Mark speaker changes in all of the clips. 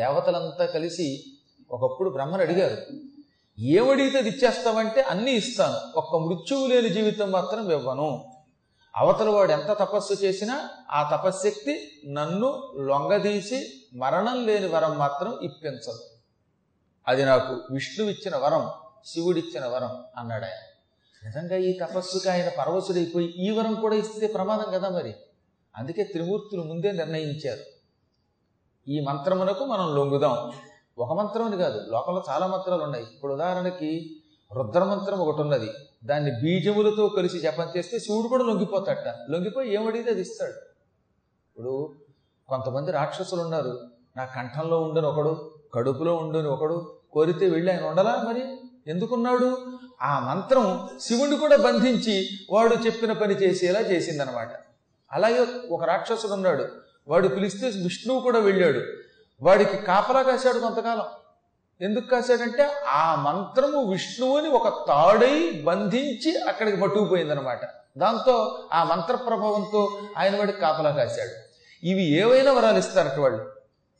Speaker 1: దేవతలంతా కలిసి ఒకప్పుడు బ్రహ్మను అడిగారు ఏమడిగితే అది ఇచ్చేస్తావంటే అన్నీ ఇస్తాను. ఒక్క మృత్యువు లేని జీవితం మాత్రం ఇవ్వను. అవతల వాడు ఎంత తపస్సు చేసినా ఆ తపశ్శక్తి నన్ను లొంగదీసి మరణం లేని వరం మాత్రం ఇప్పించదు. అది నాకు విష్ణువిచ్చిన వరం శివుడిచ్చిన వరం అన్నాడు ఆయన. నిజంగా ఈ తపస్సుకి ఆయన పరవశుడైపోయి ఈ వరం కూడా ఇస్తే ప్రమాదం కదా మరి? అందుకే త్రిమూర్తులు ముందే నిర్ణయించారు. ఈ మంత్రమునకు మనం లొంగుదాం. ఒక మంత్రం అని కాదు లోకంలో చాలా మంత్రాలు ఉన్నాయి. ఇప్పుడు ఉదాహరణకి రుద్రమంత్రం ఒకటి ఉన్నది. దాన్ని బీజములతో కలిసి జపం చేస్తే శివుడు కూడా లొంగిపోతాడట. లొంగిపోయి ఏమడిగితే అది ఇస్తాడు. ఇప్పుడు కొంతమంది రాక్షసులు ఉన్నారు. నా కంఠంలో ఉండని ఒకడు కడుపులో ఉండని ఒకడు కోరితే వెళ్ళి ఆయన ఉండలా మరి? ఎందుకున్నాడు? ఆ మంత్రం శివుడిని కూడా బంధించి వాడు చెప్పిన పని చేసేలా చేసిందనమాట. అలాగే ఒక రాక్షసుడు ఉన్నాడు. వాడు పిలిస్తే విష్ణువు కూడా వెళ్ళాడు. వాడికి కాపలా కాశాడు కొంతకాలం. ఎందుకు కాశాడంటే ఆ మంత్రము విష్ణువుని ఒక తాడై బంధించి అక్కడికి పట్టుకుపోయిందనమాట దాంతో ఆ మంత్ర ప్రభావంతో ఆయన వాడికి కాపలా కాశాడు. ఇవి ఏవైనా వరాలు ఇస్తారట వాళ్ళు.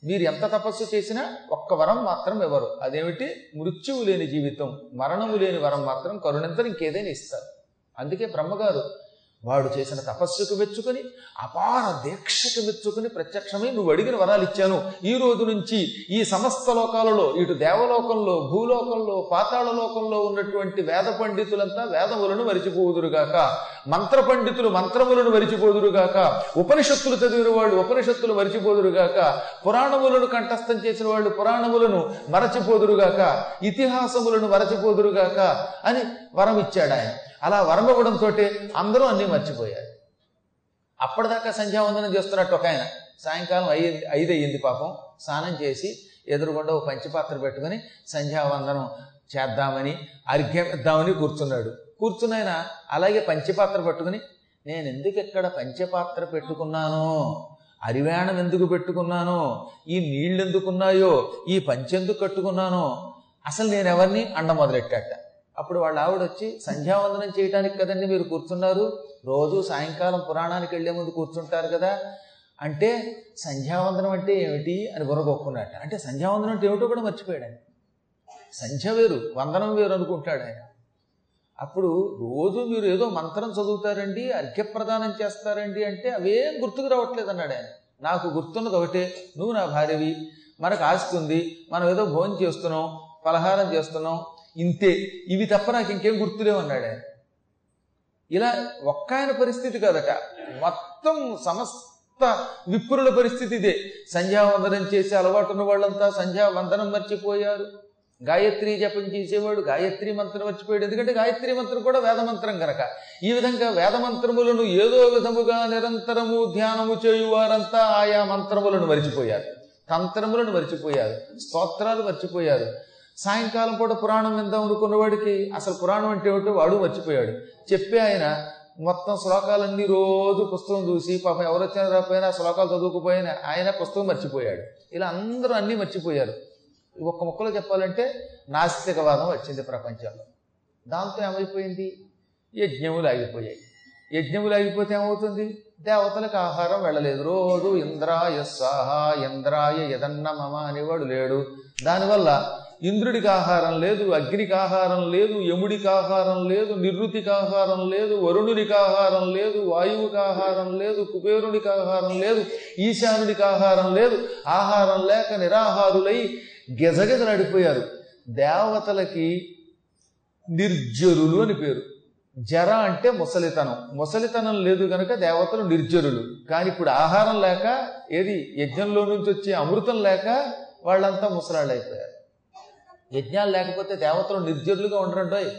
Speaker 1: మీరు ఎంత తపస్సు చేసినా ఒక్క వరం మాత్రం ఇవ్వరు అదేమిటి? మృత్యువు లేని జీవితం మరణము లేని వరం మాత్రం కరుణంతరం ఇంకేదైనా ఇస్తారు. అందుకే బ్రహ్మగారు వాడు చేసిన తపస్సుకు మెచ్చుకొని అపార దీక్షకు మెచ్చుకొని ప్రత్యక్షమై నువ్వు అడిగిన వరాలు ఇచ్చాను. ఈ రోజు నుంచి ఈ సమస్త లోకాలలో ఇటు దేవలోకంలో భూలోకంలో పాతాళ లోకంలో ఉన్నటువంటి వేద పండితులంతా వేదములను మరిచిపోదురుగాక. మంత్ర పండితులు మంత్రములను మరిచిపోదురుగాక. ఉపనిషత్తులు చదివిన వాళ్ళు ఉపనిషత్తులు మరిచిపోదురుగాక. పురాణములను కంఠస్థం చేసిన వాళ్ళు పురాణములను మరచిపోదురుగాక. ఇతిహాసములను మరచిపోదురుగాక అని వరం ఇచ్చాడు ఆయన అలా వరం ఇవ్వడంతో అందరూ అన్నీ మర్చిపోయారు. అప్పటిదాకా సంధ్యావందనం చేస్తున్నట్టు ఒక ఆయన. సాయంకాలం అయ్యింది ఐదు అయ్యింది పాపం. స్నానం చేసి ఎదురుగుండా ఒక పంచపాత్ర పెట్టుకుని సంధ్యావందనం చేద్దామని అర్ఘ్యం ఇద్దామని కూర్చున్నాడు. కూర్చున్న ఆయన అలాగే పంచపాత్ర పట్టుకుని నేను ఎందుకు ఇక్కడ పంచపాత్ర పెట్టుకున్నానో? అరివేణం ఎందుకు పెట్టుకున్నానో? ఈ నీళ్ళు ఎందుకున్నాయో ఈ పంచెందుకు కట్టుకున్నానో? అసలు నేను ఎవరిని అండ మొదలెట్టాట అప్పుడు వాళ్ళ ఆవిడ వచ్చి సంధ్యావందనం చేయటానికి కదండి మీరు కూర్చున్నారు? రోజు సాయంకాలం పురాణానికి వెళ్ళే ముందు కూర్చుంటారు కదా. అంటే సంధ్యావందనం అంటే ఏమిటి అని బుర్రగొక్కున్నాడు అంటే సంధ్యావందనం అంటే ఏమిటో కూడా మర్చిపోయాడు ఆయన సంధ్య వేరు వందనం వేరు అనుకుంటాడు ఆయన. అప్పుడు రోజు మీరు ఏదో మంత్రం చదువుతారండి అర్ఘ్యప్రదానం చేస్తారండి అంటే అవేం గుర్తుకు రావట్లేదు అన్నాడు ఆయన. నాకు గుర్తున్నది ఒకటే నువ్వు నా భార్యవి మనకు ఆస్తుంది మనం ఏదో భోజనం చేస్తున్నాం పలహారం చేస్తున్నాం ఇంతే. ఇవి తప్ప నాకు ఇంకేం గుర్తులేవు అన్నాడు ఆయన ఇలా ఒక్క ఆయన పరిస్థితి కాదట. మొత్తం సమస్త విప్రుల పరిస్థితి ఇదే. సంధ్యావందనం చేసే అలవాటు ఉన్న వాళ్ళంతా సంధ్యావందనం మర్చిపోయారు. గాయత్రి జపం చేసేవాడు గాయత్రి మంత్రం మర్చిపోయాడు. ఎందుకంటే గాయత్రి మంత్రం కూడా వేదమంత్రం గనక. ఈ విధంగా వేదమంత్రములను ఏదో విధముగా నిరంతరము ధ్యానము చేయువారంతా ఆయా మంత్రములను మరిచిపోయారు. తంత్రములను మరిచిపోయారు. స్తోత్రాలు మర్చిపోయారు. సాయంకాలం పూట పురాణం విందాం అనుకున్నవాడికి అసలు పురాణం అంటే ఏమిటో వాడు మర్చిపోయాడు. చెప్పి ఆయన మొత్తం శ్లోకాలన్నీ రోజు పుస్తకం చూసి పాపం ఎవరొచ్చినా రాకపోయినా శ్లోకాలు చదువుకుపోయినా ఆయన పుస్తకం మర్చిపోయాడు. ఇలా అందరూ అన్నీ మర్చిపోయారు. ఒక్క ముక్కలో చెప్పాలంటే నాస్తికవాదం వచ్చింది ప్రపంచంలో. దాంతో ఏమైపోయింది? యజ్ఞములు ఆగిపోయాయి. యజ్ఞములు ఆగిపోతే ఏమవుతుంది? దేవతలకు ఆహారం వెళ్ళలేదు. రోజు ఇంద్రాయ స్వాహ ఇంద్రాయ యదన్న మమ అనేవాడు లేడు. దానివల్ల ఇంద్రుడికి ఆహారం లేదు అగ్నికి ఆహారం లేదు యముడికి ఆహారం లేదు నిర్వృతికి ఆహారం లేదు వరుణుడికి ఆహారం లేదు వాయువుకి ఆహారం లేదు కుబేరుడికి ఆహారం లేదు ఈశానుడికి ఆహారం లేదు. ఆహారం లేక నిరాహారులై గెజగెజలాడిపోయారు దేవతలకి నిర్జరులు అని పేరు. జర అంటే ముసలితనం. ముసలితనం లేదు గనక దేవతలు నిర్జరులు కానీ ఇప్పుడు ఆహారం లేక ఏది యజ్ఞంలో నుంచి వచ్చే అమృతం లేక వాళ్ళంతా ముసలాళ్ళు అయిపోయారు యజ్ఞాలు లేకపోతే దేవతలు నిర్జరులుగా ఉండరంటోయ్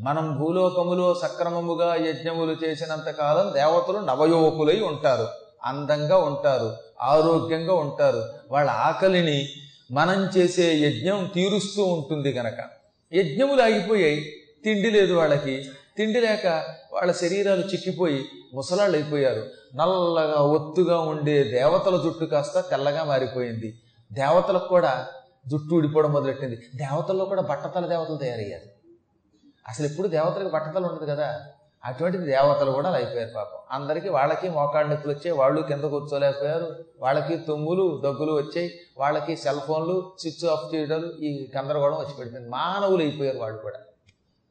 Speaker 1: మనం భూలోకములో సక్రమముగా యజ్ఞములు చేసినంత కాలం దేవతలు నవయువకులై ఉంటారు. అందంగా ఉంటారు. ఆరోగ్యంగా ఉంటారు. వాళ్ళ ఆకలిని మనం చేసే యజ్ఞం తీరుస్తూ ఉంటుంది గనక. యజ్ఞములు ఆగిపోయాయి. తిండి లేదు వాళ్ళకి. తిండి లేక వాళ్ళ శరీరాలు చిక్కిపోయి ముసలాళ్ళు అయిపోయారు నల్లగా ఒత్తుగా ఉండే దేవతల జుట్టు కాస్త తెల్లగా మారిపోయింది. దేవతలకు కూడా జుట్టు ఊడిపోవడం మొదలెట్టింది. దేవతల్లో కూడా బట్టతల దేవతలు తయారయ్యారు. అసలు ఎప్పుడు దేవతలకు బట్టతలు ఉండదు కదా. అటువంటిది దేవతలు కూడా అలా అయిపోయారు పాపం. అందరికీ వాళ్ళకి మోకాళ్ళ నొప్పులు వచ్చాయి వాళ్ళు కింద కూర్చోలేకపోయారు వాళ్ళకి తుమ్ములు దగ్గులు వచ్చాయి వాళ్ళకి సెల్ ఫోన్లు స్విచ్ ఆఫ్ చేయడాలు ఈ గందరగోళం వచ్చి పెడుతుంది మానవులు అయిపోయారు వాళ్ళు కూడా.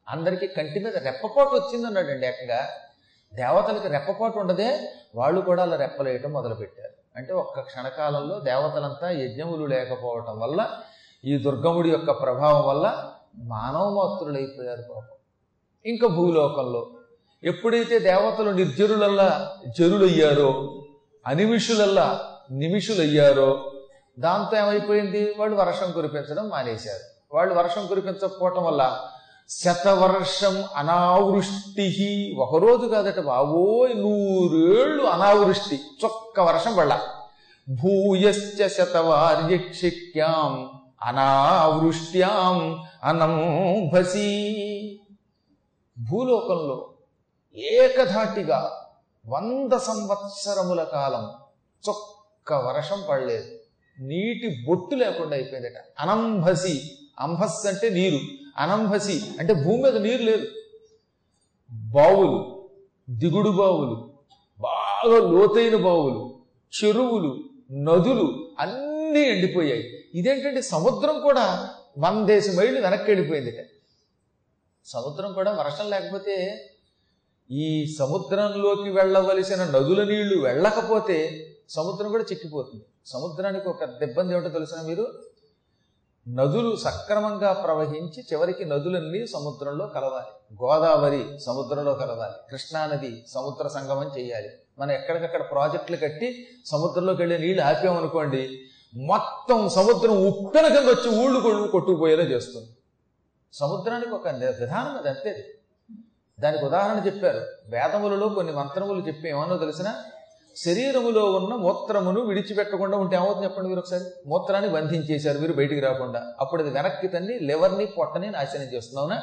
Speaker 1: అందరికీ కంటి మీద రెప్పపాటు వచ్చింది అన్నాడండి ఏకంగా. దేవతలకి రెప్పపాటు ఉండదే వాళ్ళు కూడా అలా రెప్పలేయటం మొదలుపెట్టారు. అంటే ఒక్క క్షణకాలంలో దేవతలంతా యజ్ఞములు లేకపోవటం వల్ల ఈ దుర్గముడి యొక్క ప్రభావం వల్ల మానవ మాతృలైపోయారు పాపం. ఇంకా భూలోకంలో ఎప్పుడైతే దేవతలు నిర్జరులల్లా జరులయ్యారో అనిమిషులల్లా నిమిషులయ్యారో దాంతో ఏమైపోయింది? వాళ్ళు వర్షం కురిపించడం మానేశారు. వాళ్ళు వర్షం కురిపించకపోవటం వల్ల శతవర్షం అనావృష్టి ఒకరోజు కాదట బాబోయ్ నూరేళ్ళు అనావృష్టి. చొక్క వర్షం పడ భూయశ్చ శతవార్యక్షిక్యాం అనావృష్ట్యాం అనంభసి భూలోకంలో ఏకధాటిగా వంద సంవత్సరముల కాలం చొక్క వర్షం పడలేదు. నీటి బొట్టు లేకుండా అయిపోయిందట. అనంభసి అంభస్ అంటే నీరు. అనంభసి అంటే భూమి మీద నీరు లేదు. బావులు దిగుడు బావులు బాగా లోతైన బావులు చెరువులు నదులు అన్నీ ఎండిపోయాయి. ఇదేంటంటే సముద్రం కూడా మన దేశం మైళ్ళు వెనక్కి వెళ్ళిపోయిందిట. సముద్రం కూడా వర్షం లేకపోతే ఈ సముద్రంలోకి వెళ్ళవలసిన నదుల నీళ్ళు వెళ్ళకపోతే సముద్రం కూడా చిక్కిపోతుంది. సముద్రానికి ఒక పెద్ద ఇబ్బంది ఏమిటో తెలిసిన మీరు? నదులు సక్రమంగా ప్రవహించి చివరికి నదులన్నీ సముద్రంలో కలవాలి. గోదావరి సముద్రంలో కలవాలి. కృష్ణానది సముద్ర సంగమం చేయాలి. మనం ఎక్కడికక్కడ ప్రాజెక్టులు కట్టి సముద్రంలోకి వెళ్ళే నీళ్ళు ఆపామనుకోండి మొత్తం సముద్రం ఉప్పెన కింద వచ్చి ఊళ్ళు కొళ్ళు కొట్టుకుపోయేలా చేస్తుంది. సముద్రానికి ఒక విధానం అది అంతే. దానికి ఉదాహరణ చెప్పారు. వేదములలో కొన్ని మంత్రములు చెప్పి ఏమన్నా తెలిసిన శరీరములో ఉన్న మూత్రమును విడిచిపెట్టకుండా ఉంటే ఏమవుతుంది చెప్పండి మీరు ఒకసారి? మూత్రాన్ని బంధించేశారు మీరు బయటికి రాకుండా. అప్పుడు అది వెనక్కి తన్ని లివర్ని పొట్టని నాశనం చేస్తున్నావునా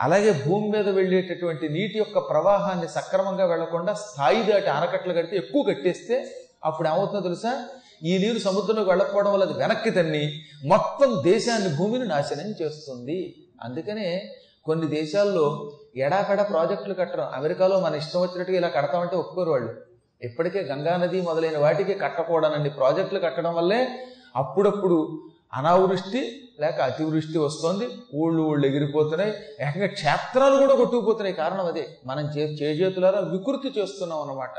Speaker 1: అలాగే భూమి మీద వెళ్ళేటటువంటి నీటి యొక్క ప్రవాహాన్ని సక్రమంగా వెళ్ళకుండా స్థాయి దాటి ఆనకట్టలు కడితే ఎక్కువ కట్టేస్తే అప్పుడు ఏమవుతుందో తెలుసా? ఈ నీరు సముద్రంలోకి వెళ్ళకపోవడం వల్ల అది వెనక్కి తన్ని మొత్తం దేశాన్ని భూమిని నాశనం చేస్తుంది. అందుకనే కొన్ని దేశాల్లో ఎడాపెడ ప్రాజెక్టులు కట్టడం అమెరికాలో మన ఇష్టం వచ్చినట్టుగా ఇలా కడతామంటే ఒప్పుకోరు వాళ్ళు. ఇప్పటికే గంగానది మొదలైన వాటికి కట్టకూడనండి ప్రాజెక్టులు కట్టడం వల్లే అప్పుడప్పుడు అనావృష్టి లేక అతివృష్టి వస్తుంది. ఊళ్ళు ఊళ్ళు ఎగిరిపోతున్నాయి. ఏకంగా క్షేత్రాలు కూడా కొట్టుకుపోతున్నాయి. కారణం అదే. మనం చే చేజేతులారా వికృతి చేస్తున్నాం అన్నమాట.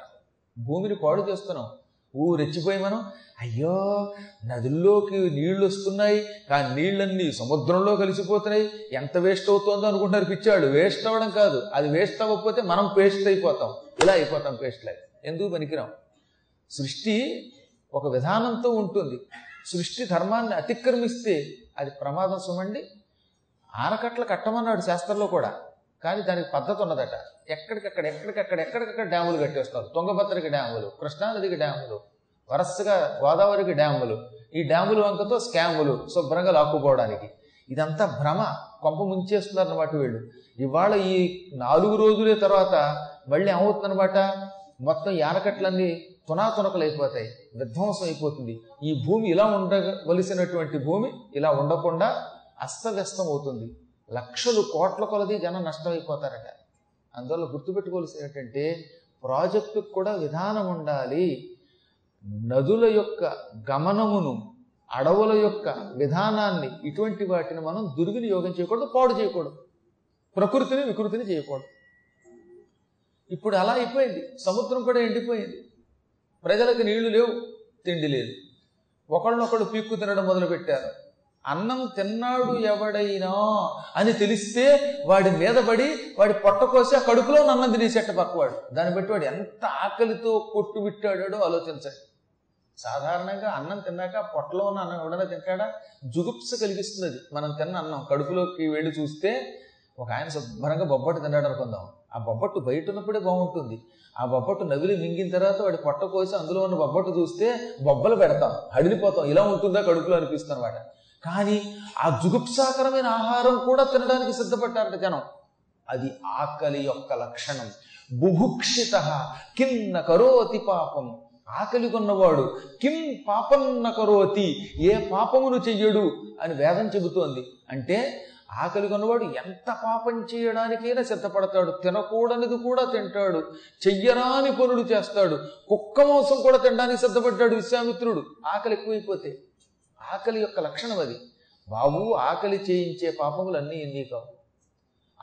Speaker 1: భూమిని పాడు చేస్తున్నాం. ఊ రెచ్చిపోయి మనం అయ్యో నదుల్లోకి నీళ్ళు వస్తున్నాయి కానీ నీళ్ళన్నీ సముద్రంలో కలిసిపోతున్నాయి. ఎంత వేస్ట్ అవుతుందో అనుకుంటారు పిచ్చాడు వేస్ట్ అవ్వడం కాదు. అది వేస్ట్ అవ్వకపోతే మనం పేస్ట్ అయిపోతాం. ఇలా అయిపోతాం పేస్ట్ లైఫ్. ఎందుకు పనికిరాం సృష్టి ఒక విధానంతో ఉంటుంది. సృష్టి ధర్మాన్ని అతిక్రమిస్తే అది ప్రమాదం సుమండి. ఆనకట్ల కట్టమన్నాడు శాస్త్రంలో కూడా. కానీ దానికి పద్ధతి ఉన్నదట. ఎక్కడికక్కడ ఎక్కడికక్కడ ఎక్కడికక్కడ డ్యాములు కట్టేస్తున్నారు. తుంగభద్రకి డ్యాములు కృష్ణానదికి డ్యాములు వరసగా గోదావరికి డ్యాములు ఈ డ్యాములు వంకతో స్కాములు శుభ్రంగా లాక్కుపోవడానికి. ఇదంతా భ్రమ. కొంప ముంచేస్తున్నారు అన్నమాట వీళ్ళు. ఇవాళ ఈ నాలుగు రోజులే తర్వాత మళ్ళీ ఏమవుతుందన్నమాట? మొత్తం యానకట్లన్నీ తునాతునకలు అయిపోతాయి విధ్వంసం అయిపోతుంది. ఈ భూమి ఇలా ఉండవలసినటువంటి భూమి ఇలా ఉండకుండా అస్తవ్యస్తం అవుతుంది లక్షలు కోట్ల కొలది జనం నష్టమైపోతారట. అందువల్ల గుర్తుపెట్టుకోవాల్సినటువంటి ప్రాజెక్టుకు కూడా విధానం ఉండాలి. నదుల యొక్క గమనమును అడవుల యొక్క విధానాన్ని ఇటువంటి వాటిని మనం దుర్వినియోగం చేయకూడదు పాడు చేయకూడదు. ప్రకృతిని వికృతిని చేయకూడదు. ఇప్పుడు అలా అయిపోయింది. సముద్రం కూడా ఎండిపోయింది. ప్రజలకు నీళ్ళు లేవు తిండి లేదు. ఒకళ్ళనొకళ్ళు పీక్కు తినడం మొదలుపెట్టారు. అన్నం తిన్నాడు ఎవడైనా అని తెలిస్తే వాడి మీద పడి వాడి పొట్ట కోసి ఆ కడుపులో అన్నం తినేసేట పక్కవాడు. దాన్ని బట్టి వాడు ఎంత ఆకలితో కొట్టు విట్టాడాడో ఆలోచించండి. సాధారణంగా అన్నం తిన్నాక పొట్టలో ఉన్న అన్నం ఎవడైనా తింటాడా? జుగుప్స కలిగిస్తుంది మనం తిన్న అన్నం కడుపులోకి వెళ్ళి చూస్తే ఒక ఆయన శుభ్రంగా బొబ్బట్టు తిన్నాడు అనుకుందాం. ఆ బొబ్బట్టు బయట ఉన్నప్పుడే బాగుంటుంది. ఆ బొబ్బట్టు నవిలి మింగిన తర్వాత వాడి పొట్ట కోసి అందులో ఉన్న బొబ్బట్టు చూస్తే బొబ్బలు పెడతాం అడిలిపోతాం ఇలా ఉంటుందా కడుపులో అనిపిస్తుంది అనమాట కానీ ఆ జుగుప్సాకరమైన ఆహారం కూడా తినడానికి సిద్ధపడ్డారట జనం. అది ఆకలి యొక్క లక్షణం. బుభుక్షిత కిన్న కరోతి పాపం. ఆకలి కొన్నవాడు కిం పాపన్న కరోతి ఏ పాపమును చెయ్యడు అని వేదం చెబుతోంది. అంటే ఆకలి కొన్నవాడు ఎంత పాపం చేయడానికైనా సిద్ధపడతాడు. తినకూడనిది కూడా తింటాడు. చెయ్యరాని పనులు చేస్తాడు. కుక్క మాంసం కూడా తినడానికి సిద్ధపడ్డాడు విశ్వామిత్రుడు. ఆకలి ఎక్కువైపోతే. ఆకలి యొక్క లక్షణం అది. బాబు ఆకలి చేయించే పాపములు అన్నీ ఎన్ని కావు?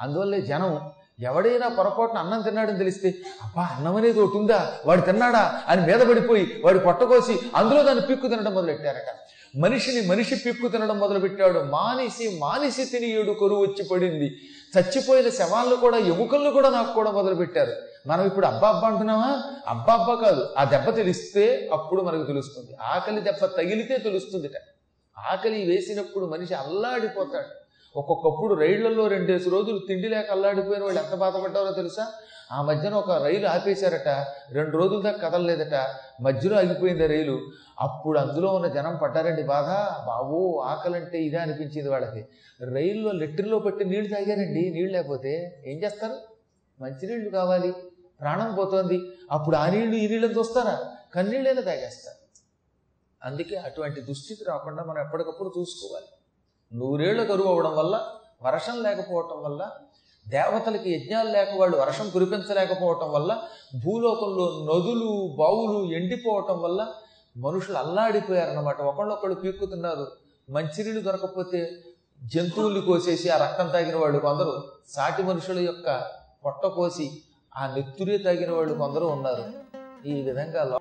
Speaker 1: అందువల్లే జనం ఎవడైనా పొరపాటున అన్నం తిన్నాడని తెలిస్తే అబ్బా అన్నం అనేది ఒకటి ఉందా? వాడు తిన్నాడా? అని మీద పడిపోయి వాడు పొట్టకోసి అందులో దాన్ని పిక్కు తినడం మొదలెట్టారట. మనిషిని మనిషి పిక్కు తినడం మొదలుపెట్టాడు. మానిసి మానిసి తిని ఏడు కొరువు వచ్చి పడింది. చచ్చిపోయిన శవాలను కూడా ఎముకలను కూడా నాకు కూడా మొదలుపెట్టారు. మనం ఇప్పుడు అబ్బా అబ్బా అంటున్నామా? అబ్బా అబ్బా కాదు. ఆ దెబ్బ తెలిస్తే అప్పుడు మనకు తెలుస్తుంది. ఆకలి దెబ్బ తగిలితే తెలుస్తుందిట. ఆకలి వేసినప్పుడు మనిషి అల్లాడిపోతాడు. ఒక్కొక్కప్పుడు రైళ్ళలో రెండేసి రోజులు తిండి లేక అల్లాడిపోయిన వాళ్ళు ఎంత బాధపడ్డారో తెలుసా? ఆ మధ్యన ఒక రైలు ఆపేశారట. రెండు రోజుల దాకా కదలలేదట. మధ్యలో ఆగిపోయింది రైలు. అప్పుడు అందులో ఉన్న జనం పడ్డారండి. బాధ బాబు ఆకలంటే ఇదే అనిపించింది వాళ్ళకి. రైల్లో లెట్రిన్లో పెట్టి నీళ్ళు తాగారండి. నీళ్ళు లేకపోతే ఏం చేస్తారు? మంచినీళ్ళు కావాలి. ప్రాణం పోతోంది. అప్పుడు ఆ నీళ్ళు ఈ నీళ్ళని చూస్తారా? కన్నీళ్ళైనా తాగేస్తారు. అందుకే అటువంటి దుస్థితి రాకుండా మనం ఎప్పటికప్పుడు చూసుకోవాలి. నూరేళ్ళ కరువు అవడం వల్ల వర్షం లేకపోవటం వల్ల దేవతలకి యజ్ఞాలు లేక వాళ్ళు వర్షం కురిపించలేకపోవటం వల్ల భూలోకంలో నదులు బావులు ఎండిపోవటం వల్ల మనుషులు అల్లాడిపోయారన్నమాట. ఒకళ్ళొకళ్ళు పీక్కుతున్నారు. మంచినీళ్ళు దొరకకపోతే జంతువుల్ని కోసేసి ఆ రక్తం తాగిన వాళ్ళు కొందరు సాటి మనుషుల యొక్క పొట్ట కోసి ఆ నెత్తురే తాగిన వాళ్ళు కొందరు ఉన్నారు. ఈ విధంగా